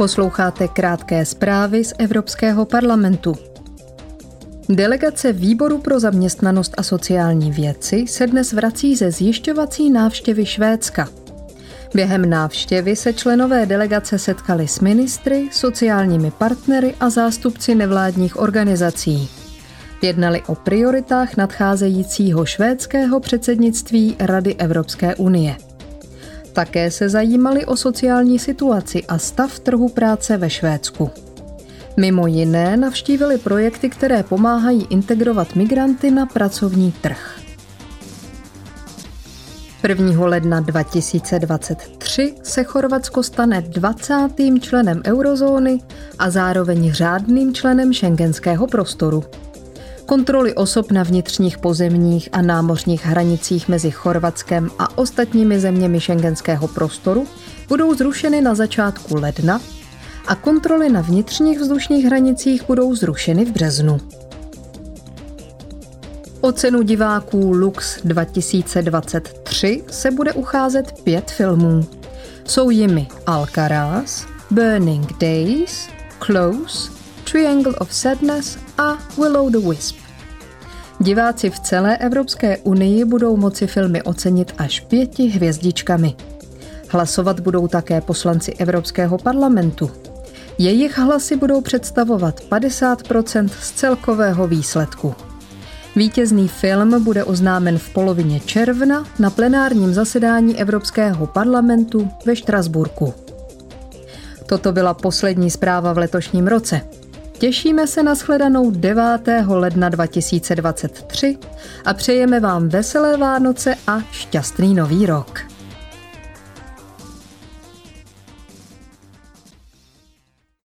Posloucháte krátké zprávy z Evropského parlamentu. Delegace Výboru pro zaměstnanost a sociální věci se dnes vrací ze zjišťovací návštěvy Švédska. Během návštěvy se členové delegace setkali s ministry, sociálními partnery a zástupci nevládních organizací. Jednali o prioritách nadcházejícího švédského předsednictví Rady Evropské unie. Také se zajímali o sociální situaci a stav trhu práce ve Švédsku. Mimo jiné navštívili projekty, které pomáhají integrovat migranty na pracovní trh. 1. ledna 2023 se Chorvatsko stane 20. členem eurozóny a zároveň řádným členem šengenského prostoru. Kontroly osob na vnitřních pozemních a námořních hranicích mezi Chorvatskem a ostatními zeměmi šengenského prostoru budou zrušeny na začátku ledna a kontroly na vnitřních vzdušních hranicích budou zrušeny v březnu. O cenu diváků Lux 2023 se bude ucházet pět filmů. Jsou jimi Alcaraz, Burning Days, Close, Triangle of Sadness a Willow the Wisp. Diváci v celé Evropské unii budou moci filmy ocenit až pěti hvězdičkami. Hlasovat budou také poslanci Evropského parlamentu. Jejich hlasy budou představovat 50% z celkového výsledku. Vítězný film bude oznámen v polovině června na plenárním zasedání Evropského parlamentu ve Štrasburku. Toto byla poslední zpráva v letošním roce. Těšíme se na shledanou 9. ledna 2023 a přejeme vám veselé Vánoce a šťastný nový rok.